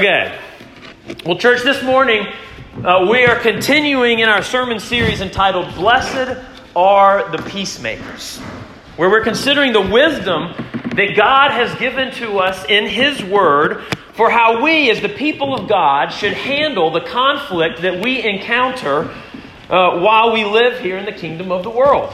Okay. Well, church, this morning uh, we are continuing in our sermon series entitled Blessed Are the Peacemakers, where we're considering the wisdom that God has given to us in His Word for how we, as the people of God, should handle the conflict that we encounter uh, while we live here in the kingdom of the world.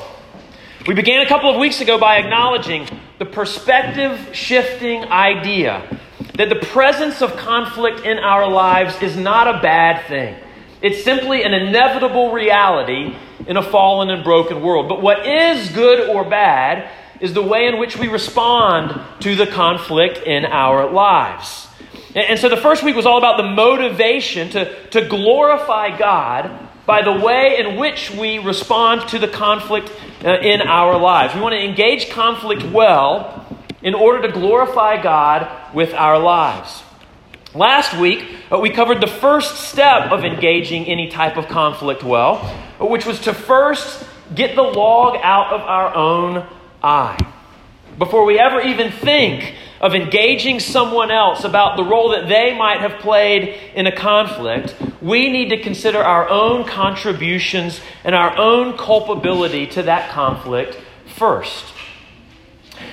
We began a couple of weeks ago by acknowledging the perspective shifting idea that the presence of conflict in our lives is not a bad thing. It's simply an inevitable reality in a fallen and broken world. But what is good or bad is the way in which we respond to the conflict in our lives. And so the first week was all about the motivation to, to glorify God by the way in which we respond to the conflict uh, in our lives. We want to engage conflict well in order to glorify God with our lives. Last week, uh, we covered the first step of engaging any type of conflict well, which was to first get the log out of our own eye. Before we ever even think of engaging someone else about the role that they might have played in a conflict, we need to consider our own contributions and our own culpability to that conflict first.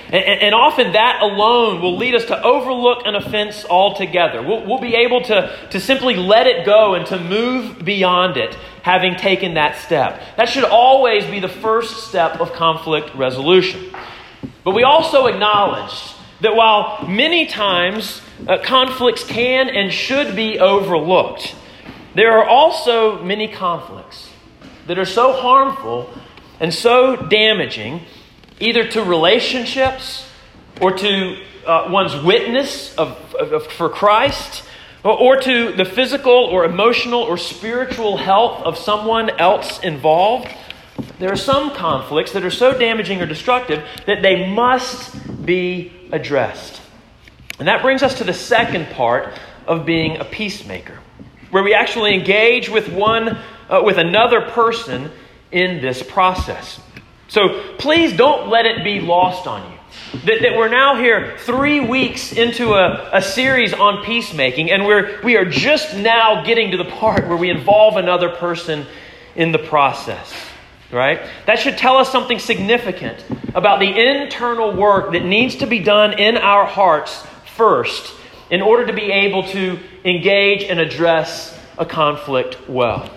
And, and, often that alone will lead us to overlook an offense altogether. We'll, we'll be able to, to simply let it go and to move beyond it, having taken that step. That should always be the first step of conflict resolution. But we also acknowledge that while many times uh, conflicts can and should be overlooked, there are also many conflicts that are so harmful and so damaging either to relationships or to uh, one's witness of, of, for Christ, or, or to the physical or emotional or spiritual health of someone else involved. There are some conflicts that are so damaging or destructive that they must be addressed. And that brings us to the second part of being a peacemaker, where we actually engage with one uh, with another person in this process. So please don't let it be lost on you. That, that we're now here three weeks into a, a series on peacemaking, and we're, we are just now getting to the part where we involve another person in the process. Right? That should tell us something significant about the internal work that needs to be done in our hearts first in order to be able to engage and address a conflict well.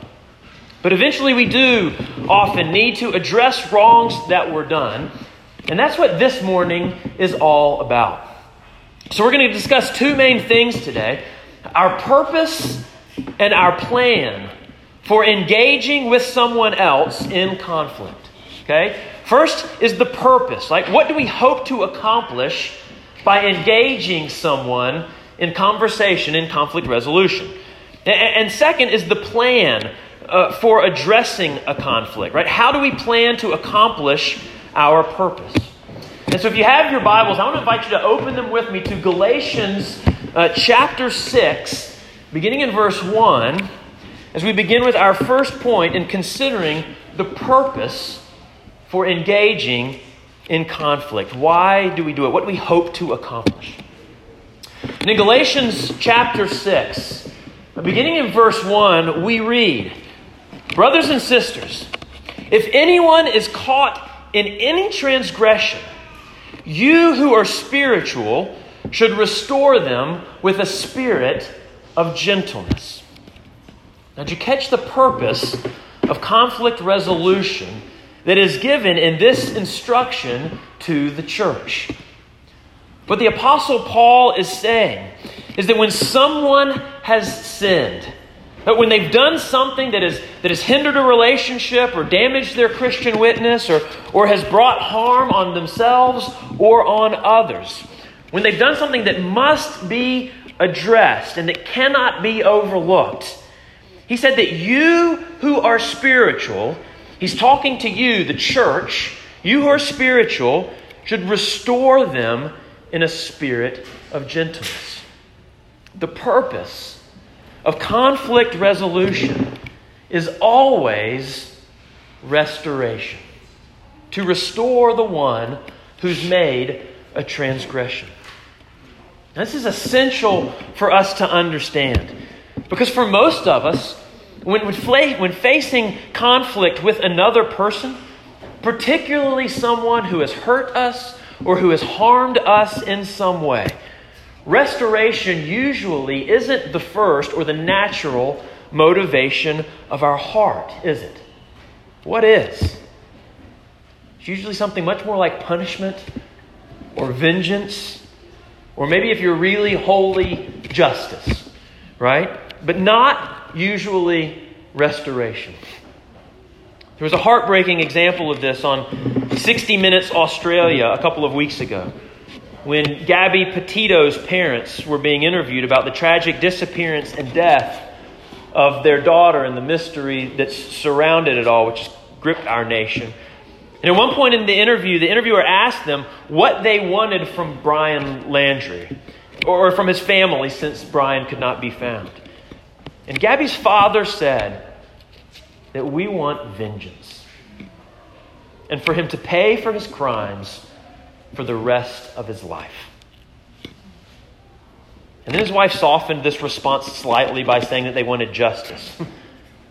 But eventually, we do often need to address wrongs that were done. And that's what this morning is all about. So, we're going to discuss two main things today our purpose and our plan for engaging with someone else in conflict. Okay? First is the purpose. Like, what do we hope to accomplish by engaging someone in conversation, in conflict resolution? And second is the plan uh, for addressing a conflict, right? How do we plan to accomplish our purpose? And so, if you have your Bibles, I want to invite you to open them with me to Galatians uh, chapter 6, beginning in verse 1, as we begin with our first point in considering the purpose for engaging in conflict. Why do we do it? What do we hope to accomplish? And in Galatians chapter 6, beginning in verse 1, we read, Brothers and sisters, if anyone is caught in any transgression, you who are spiritual should restore them with a spirit of gentleness. Now, did you catch the purpose of conflict resolution that is given in this instruction to the church? What the Apostle Paul is saying is that when someone has sinned, that when they've done something that, is, that has hindered a relationship or damaged their Christian witness or, or has brought harm on themselves or on others, when they've done something that must be addressed and that cannot be overlooked, he said that you who are spiritual, he's talking to you, the church, you who are spiritual, should restore them in a spirit of gentleness. The purpose of conflict resolution is always restoration. To restore the one who's made a transgression. This is essential for us to understand. Because for most of us, when, when facing conflict with another person, particularly someone who has hurt us or who has harmed us in some way, restoration usually isn't the first or the natural motivation of our heart, is it? What is? It's usually something much more like punishment or vengeance, or maybe if you're really holy, justice, right? But not usually restoration. There was a heartbreaking example of this on 60 Minutes Australia a couple of weeks ago when Gabby Petito's parents were being interviewed about the tragic disappearance and death of their daughter and the mystery that surrounded it all, which gripped our nation. And at one point in the interview, the interviewer asked them what they wanted from Brian Laundrie or from his family since Brian could not be found. And Gabby's father said that we want vengeance and for him to pay for his crimes for the rest of his life. And then his wife softened this response slightly by saying that they wanted justice.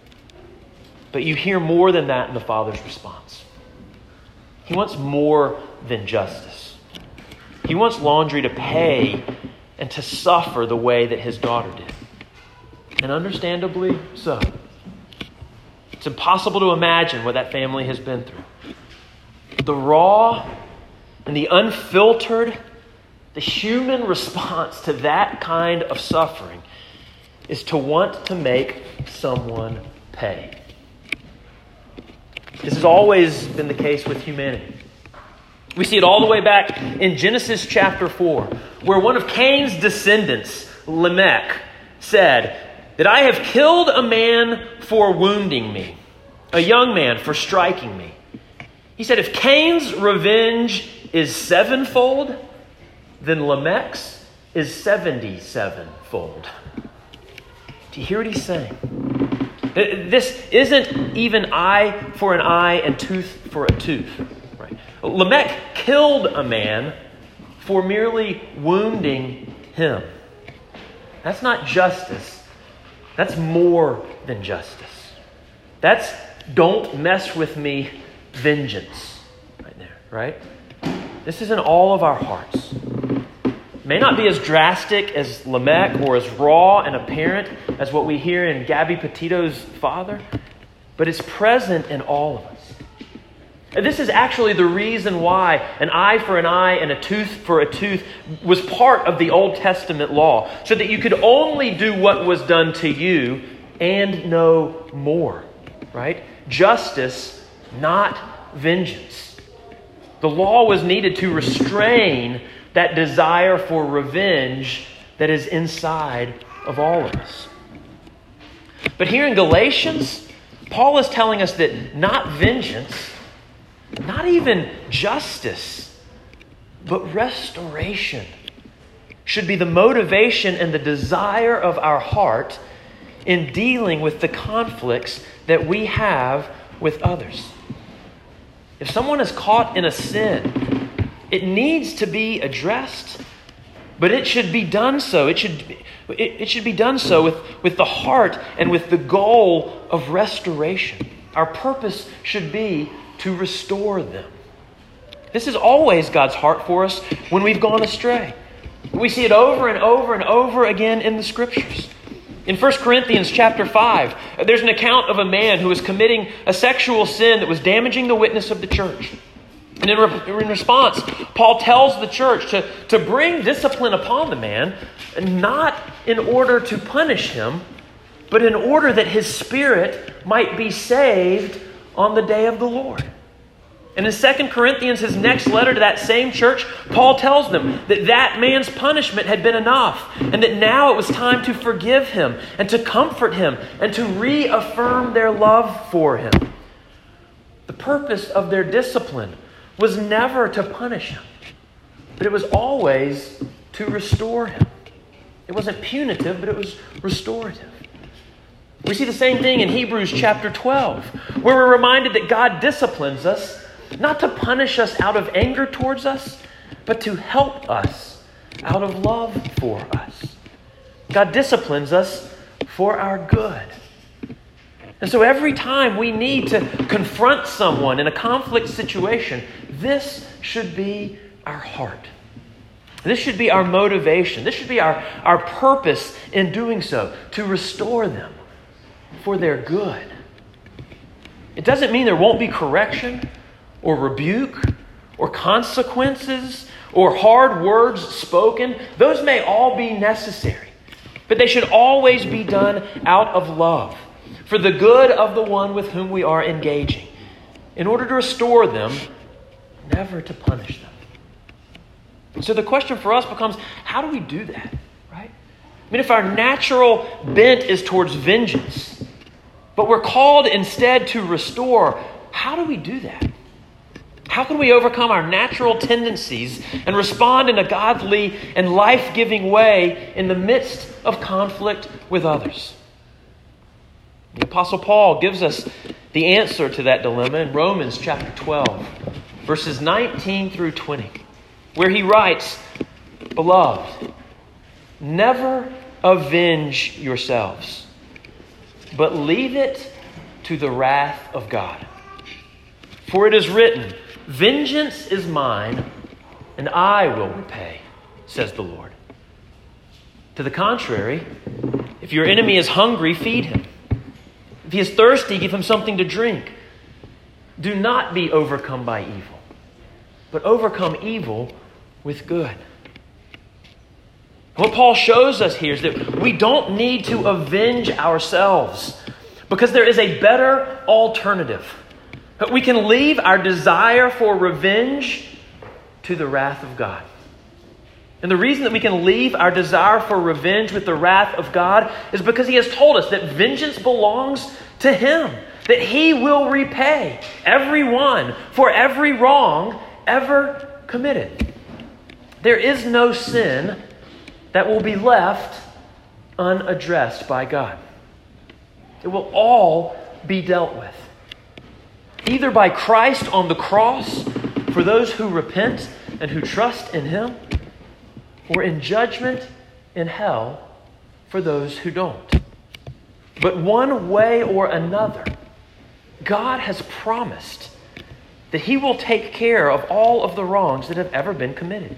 but you hear more than that in the father's response. He wants more than justice. He wants Laundrie to pay and to suffer the way that his daughter did. And understandably so. It's impossible to imagine what that family has been through. The raw and the unfiltered, the human response to that kind of suffering is to want to make someone pay. This has always been the case with humanity. We see it all the way back in Genesis chapter 4, where one of Cain's descendants, Lamech, said, That I have killed a man for wounding me, a young man for striking me. He said, If Cain's revenge is sevenfold, then Lamech's is 77 fold. Do you hear what he's saying? Uh, this isn't even eye for an eye and tooth for a tooth. Right? Lamech killed a man for merely wounding him. That's not justice. That's more than justice. That's don't mess with me vengeance right there, right? This is in all of our hearts. It may not be as drastic as Lamech or as raw and apparent as what we hear in Gabby Petito's father, but it's present in all of us. And this is actually the reason why an eye for an eye and a tooth for a tooth was part of the Old Testament law, so that you could only do what was done to you and no more, right? Justice, not vengeance. The law was needed to restrain that desire for revenge that is inside of all of us. But here in Galatians, Paul is telling us that not vengeance, not even justice, but restoration should be the motivation and the desire of our heart in dealing with the conflicts that we have with others. If someone is caught in a sin, it needs to be addressed, but it should be done so. It should, it, it should be done so with, with the heart and with the goal of restoration. Our purpose should be to restore them. This is always God's heart for us when we've gone astray. We see it over and over and over again in the scriptures. In 1 Corinthians chapter 5, there's an account of a man who was committing a sexual sin that was damaging the witness of the church. And in, re- in response, Paul tells the church to, to bring discipline upon the man, not in order to punish him, but in order that his spirit might be saved on the day of the Lord. And in 2 Corinthians, his next letter to that same church, Paul tells them that that man's punishment had been enough and that now it was time to forgive him and to comfort him and to reaffirm their love for him. The purpose of their discipline was never to punish him, but it was always to restore him. It wasn't punitive, but it was restorative. We see the same thing in Hebrews chapter 12, where we're reminded that God disciplines us not to punish us out of anger towards us, but to help us out of love for us. God disciplines us for our good. And so every time we need to confront someone in a conflict situation, this should be our heart. This should be our motivation. This should be our, our purpose in doing so to restore them for their good. It doesn't mean there won't be correction or rebuke or consequences or hard words spoken. Those may all be necessary, but they should always be done out of love for the good of the one with whom we are engaging, in order to restore them, never to punish them. so the question for us becomes how do we do that, right? I mean, if our natural bent is towards vengeance, but we're called instead to restore, how do we do that? How can we overcome our natural tendencies and respond in a godly and life giving way in the midst of conflict with others? The Apostle Paul gives us the answer to that dilemma in Romans chapter 12, verses 19 through 20, where he writes, Beloved, never avenge yourselves, but leave it to the wrath of God. For it is written, Vengeance is mine, and I will repay, says the Lord. To the contrary, if your enemy is hungry, feed him. If he is thirsty, give him something to drink. Do not be overcome by evil, but overcome evil with good. What Paul shows us here is that we don't need to avenge ourselves because there is a better alternative. But we can leave our desire for revenge to the wrath of God. And the reason that we can leave our desire for revenge with the wrath of God is because He has told us that vengeance belongs to Him, that He will repay everyone for every wrong ever committed. There is no sin that will be left unaddressed by God. It will all be dealt with. Either by Christ on the cross for those who repent and who trust in Him or in judgment in hell for those who don't. But one way or another, God has promised that He will take care of all of the wrongs that have ever been committed.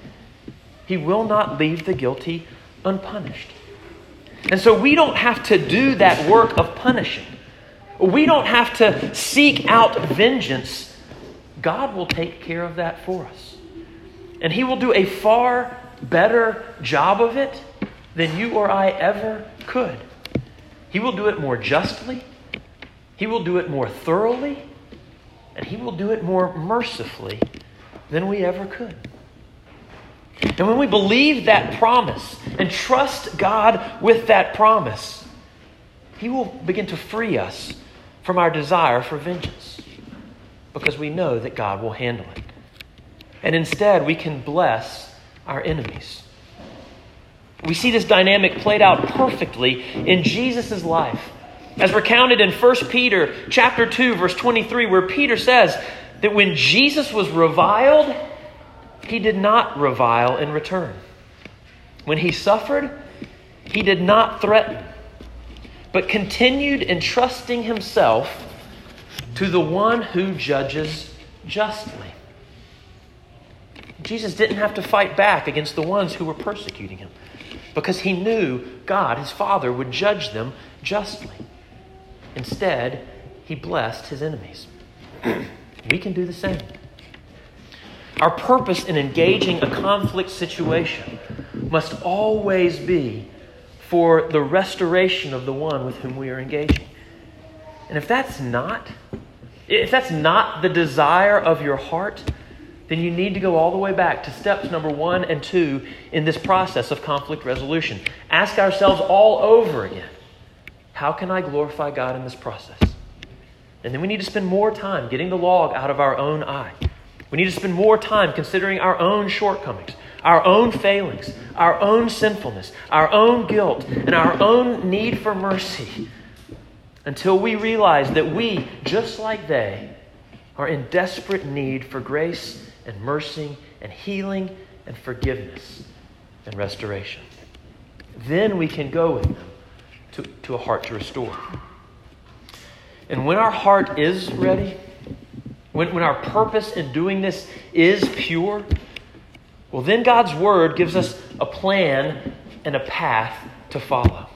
He will not leave the guilty unpunished. And so we don't have to do that work of punishing. We don't have to seek out vengeance. God will take care of that for us. And He will do a far better job of it than you or I ever could. He will do it more justly, He will do it more thoroughly, and He will do it more mercifully than we ever could. And when we believe that promise and trust God with that promise, He will begin to free us from our desire for vengeance because we know that God will handle it. And instead, we can bless our enemies. We see this dynamic played out perfectly in Jesus' life. As recounted in 1 Peter chapter 2 verse 23 where Peter says that when Jesus was reviled, he did not revile in return. When he suffered, he did not threaten, but continued entrusting himself to the one who judges justly. Jesus didn't have to fight back against the ones who were persecuting him because he knew God, his Father, would judge them justly. Instead, he blessed his enemies. we can do the same. Our purpose in engaging a conflict situation must always be for the restoration of the one with whom we are engaging. And if that's not, if that's not the desire of your heart, then you need to go all the way back to steps number one and two in this process of conflict resolution. Ask ourselves all over again how can I glorify God in this process? And then we need to spend more time getting the log out of our own eye. We need to spend more time considering our own shortcomings, our own failings, our own sinfulness, our own guilt, and our own need for mercy until we realize that we, just like they, are in desperate need for grace and mercy and healing and forgiveness. and restoration. Then we can go with them to, to a heart to restore. And when our heart is ready, when, when our purpose in doing this is pure, well, then God's Word gives us a plan and a path to follow.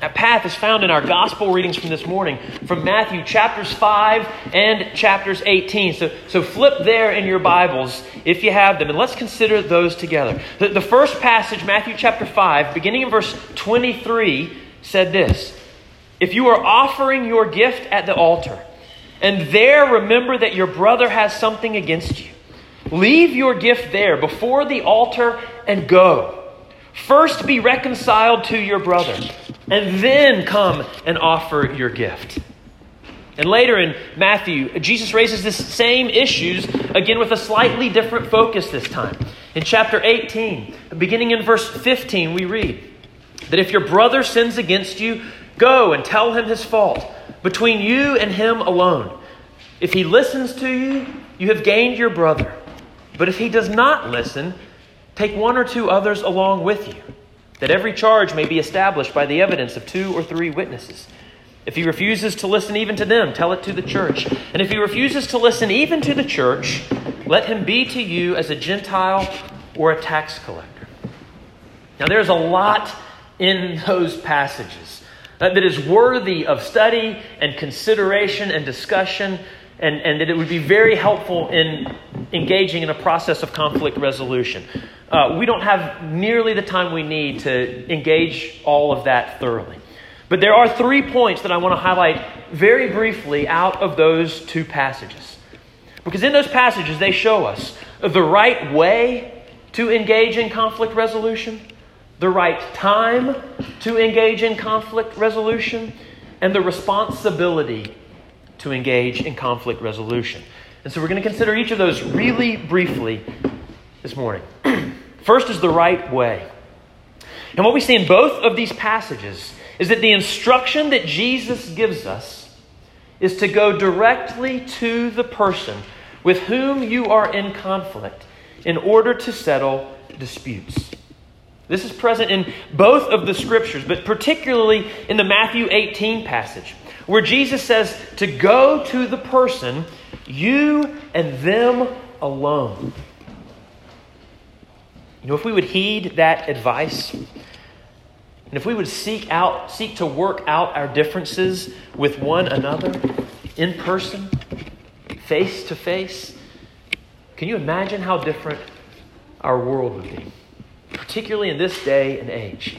That path is found in our gospel readings from this morning from Matthew chapters 5 and chapters 18. So, so flip there in your Bibles if you have them, and let's consider those together. The, the first passage, Matthew chapter 5, beginning in verse 23, said this If you are offering your gift at the altar, and there remember that your brother has something against you, leave your gift there before the altar and go. First be reconciled to your brother, and then come and offer your gift. And later in Matthew, Jesus raises this same issues again with a slightly different focus this time. In chapter 18, beginning in verse 15, we read that if your brother sins against you, go and tell him his fault between you and him alone. If he listens to you, you have gained your brother. But if he does not listen, Take one or two others along with you, that every charge may be established by the evidence of two or three witnesses. If he refuses to listen even to them, tell it to the church. And if he refuses to listen even to the church, let him be to you as a Gentile or a tax collector. Now, there's a lot in those passages uh, that is worthy of study and consideration and discussion and, and that it would be very helpful in engaging in a process of conflict resolution. Uh, we don't have nearly the time we need to engage all of that thoroughly. But there are three points that I want to highlight very briefly out of those two passages. Because in those passages, they show us the right way to engage in conflict resolution, the right time to engage in conflict resolution, and the responsibility to engage in conflict resolution. And so we're going to consider each of those really briefly this morning. First is the right way. And what we see in both of these passages is that the instruction that Jesus gives us is to go directly to the person with whom you are in conflict in order to settle disputes. This is present in both of the scriptures, but particularly in the Matthew 18 passage where Jesus says to go to the person, you and them alone. You know, if we would heed that advice, and if we would seek out, seek to work out our differences with one another in person, face to face, can you imagine how different our world would be? Particularly in this day and age.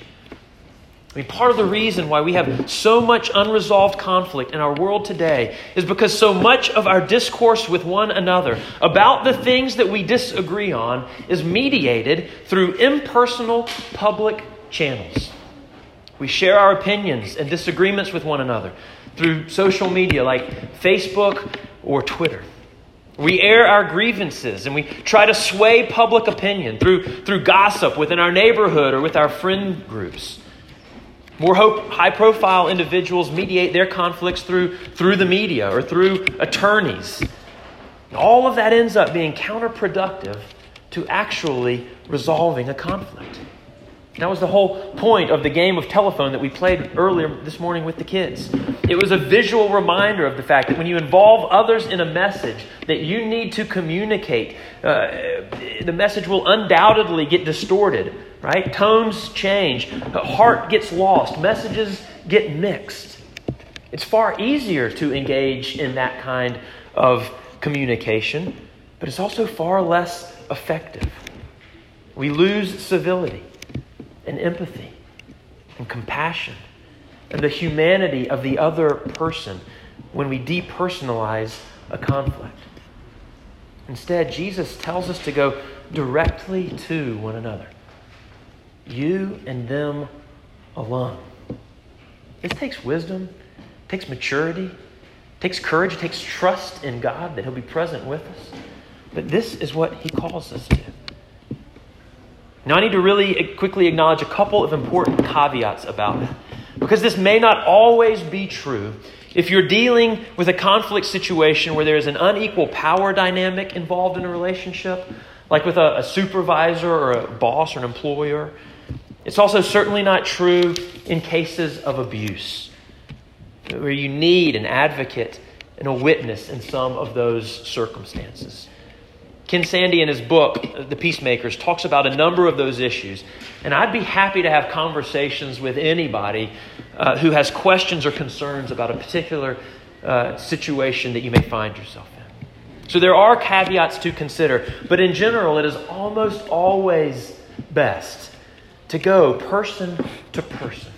I mean, part of the reason why we have so much unresolved conflict in our world today is because so much of our discourse with one another about the things that we disagree on is mediated through impersonal public channels. We share our opinions and disagreements with one another through social media like Facebook or Twitter. We air our grievances and we try to sway public opinion through, through gossip within our neighborhood or with our friend groups. More high profile individuals mediate their conflicts through, through the media or through attorneys. All of that ends up being counterproductive to actually resolving a conflict. That was the whole point of the game of telephone that we played earlier this morning with the kids. It was a visual reminder of the fact that when you involve others in a message that you need to communicate, uh, the message will undoubtedly get distorted right? Tones change, heart gets lost, messages get mixed. It's far easier to engage in that kind of communication, but it's also far less effective. We lose civility and empathy and compassion and the humanity of the other person when we depersonalize a conflict. Instead, Jesus tells us to go directly to one another. You and them alone. This takes wisdom, takes maturity, takes courage, takes trust in God that He'll be present with us. But this is what He calls us to. Now, I need to really quickly acknowledge a couple of important caveats about it. Because this may not always be true. If you're dealing with a conflict situation where there is an unequal power dynamic involved in a relationship, like with a, a supervisor or a boss or an employer. It's also certainly not true in cases of abuse, where you need an advocate and a witness in some of those circumstances. Ken Sande, in his book, The Peacemakers, talks about a number of those issues. And I'd be happy to have conversations with anybody uh, who has questions or concerns about a particular uh, situation that you may find yourself in. So there are caveats to consider, but in general, it is almost always best to go person to person.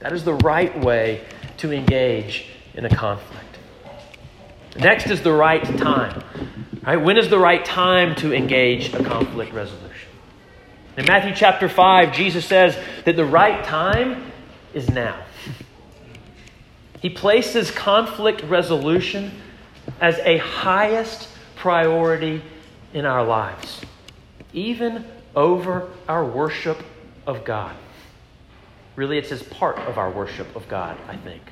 That is the right way to engage in a conflict. Next is the right time. Right? When is the right time to engage a conflict resolution? In Matthew chapter 5, Jesus says that the right time is now. He places conflict resolution as a highest priority in our lives, even over our worship of God. Really, it's as part of our worship of God, I think.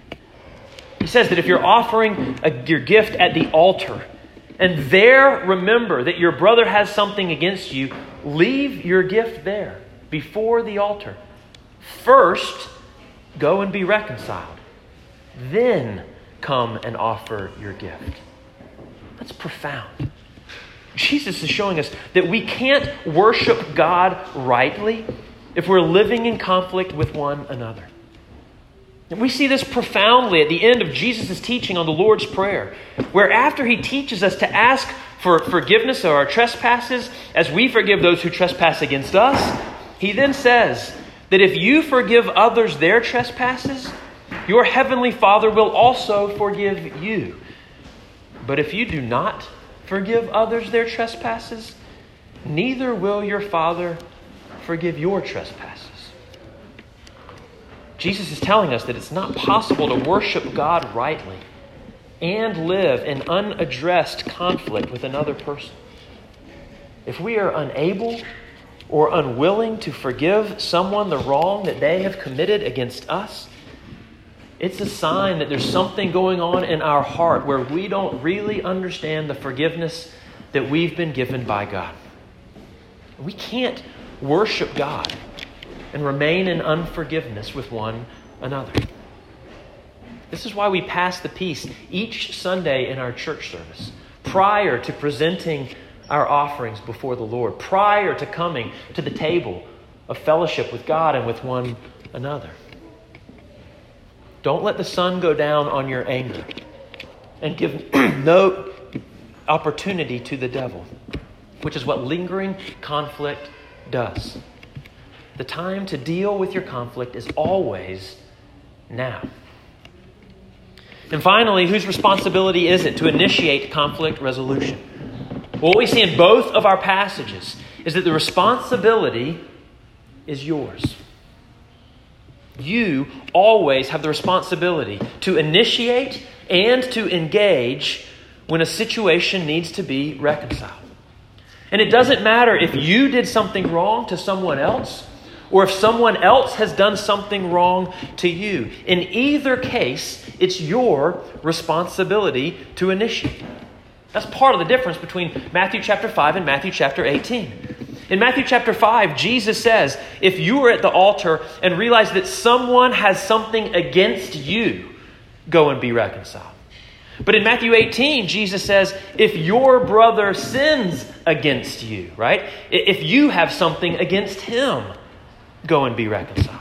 He says that if you're offering a, your gift at the altar, and there remember that your brother has something against you, leave your gift there before the altar. First, go and be reconciled. Then come and offer your gift. That's profound. Jesus is showing us that we can't worship God rightly if we're living in conflict with one another. And we see this profoundly at the end of Jesus' teaching on the Lord's Prayer, where after he teaches us to ask for forgiveness of our trespasses as we forgive those who trespass against us, he then says that if you forgive others their trespasses, your heavenly Father will also forgive you. But if you do not forgive others their trespasses, neither will your Father forgive your trespasses. Jesus is telling us that it's not possible to worship God rightly and live in unaddressed conflict with another person. If we are unable or unwilling to forgive someone the wrong that they have committed against us, it's a sign that there's something going on in our heart where we don't really understand the forgiveness that we've been given by God. We can't worship God and remain in unforgiveness with one another. This is why we pass the peace each Sunday in our church service, prior to presenting our offerings before the Lord, prior to coming to the table of fellowship with God and with one another. Don't let the sun go down on your anger and give no opportunity to the devil, which is what lingering conflict does. The time to deal with your conflict is always now. And finally, whose responsibility is it to initiate conflict resolution? Well, what we see in both of our passages is that the responsibility is yours. You always have the responsibility to initiate and to engage when a situation needs to be reconciled. And it doesn't matter if you did something wrong to someone else or if someone else has done something wrong to you. In either case, it's your responsibility to initiate. That's part of the difference between Matthew chapter 5 and Matthew chapter 18. In Matthew chapter 5, Jesus says, if you are at the altar and realize that someone has something against you, go and be reconciled. But in Matthew 18, Jesus says, if your brother sins against you, right? If you have something against him, go and be reconciled.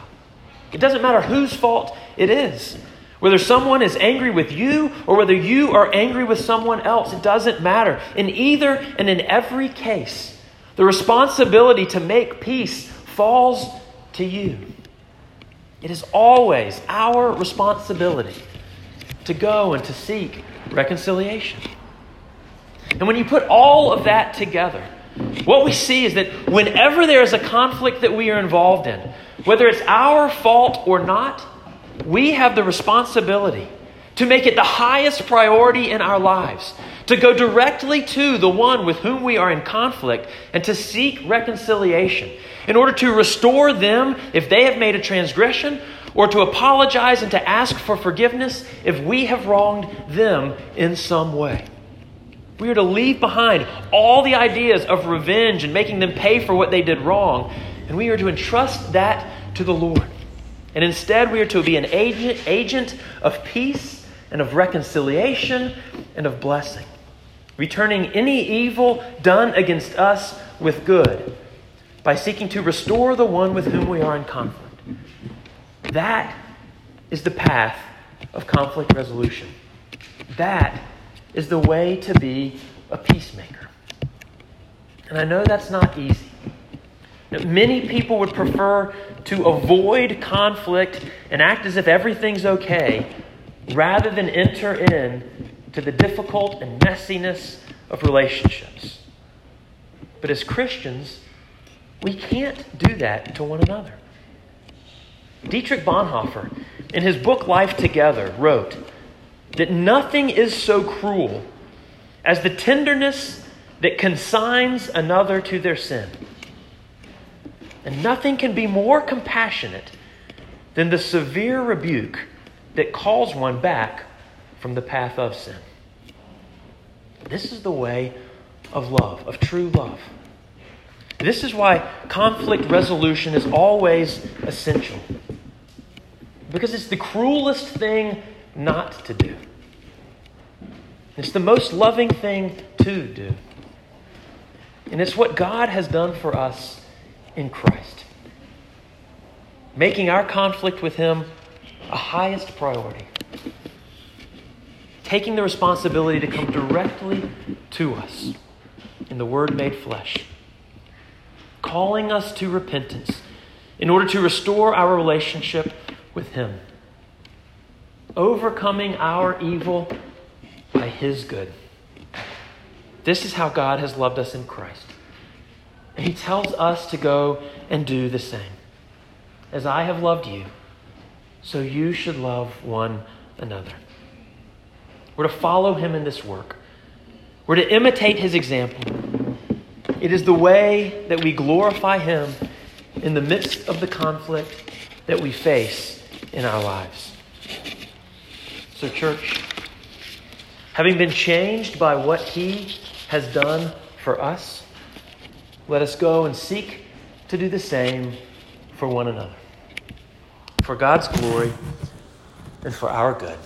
It doesn't matter whose fault it is. Whether someone is angry with you or whether you are angry with someone else, it doesn't matter. In either and in every case, the responsibility to make peace falls to you. It is always our responsibility to go and to seek reconciliation. And when you put all of that together, what we see is that whenever there is a conflict that we are involved in, whether it's our fault or not, we have the responsibility to make it the highest priority in our lives, to go directly to the one with whom we are in conflict and to seek reconciliation in order to restore them if they have made a transgression or to apologize and to ask for forgiveness if we have wronged them in some way. We are to leave behind all the ideas of revenge and making them pay for what they did wrong, and we are to entrust that to the Lord. And instead, we are to be an agent, agent of peace and of reconciliation and of blessing, returning any evil done against us with good by seeking to restore the one with whom we are in conflict. That is the path of conflict resolution. That is the way to be a peacemaker. And I know that's not easy. Many people would prefer to avoid conflict and act as if everything's okay rather than enter in to the difficult and messiness of relationships. But as Christians, we can't do that to one another. Dietrich Bonhoeffer, in his book Life Together, wrote that nothing is so cruel as the tenderness that consigns another to their sin. And nothing can be more compassionate than the severe rebuke that calls one back from the path of sin. This is the way of love, of true love. This is why conflict resolution is always essential. Because it's the cruelest thing not to do. It's the most loving thing to do. And it's what God has done for us in Christ, making our conflict with Him a highest priority, taking the responsibility to come directly to us in the Word made flesh, calling us to repentance in order to restore our relationship with Him, overcoming our evil by His good. This is how God has loved us in Christ. He tells us to go and do the same. As I have loved you, so you should love one another. We're to follow him in this work. We're to imitate his example. It is the way that we glorify him in the midst of the conflict that we face in our lives. So, church, having been changed by what he has done for us, let us go and seek to do the same for one another, for God's glory and for our good.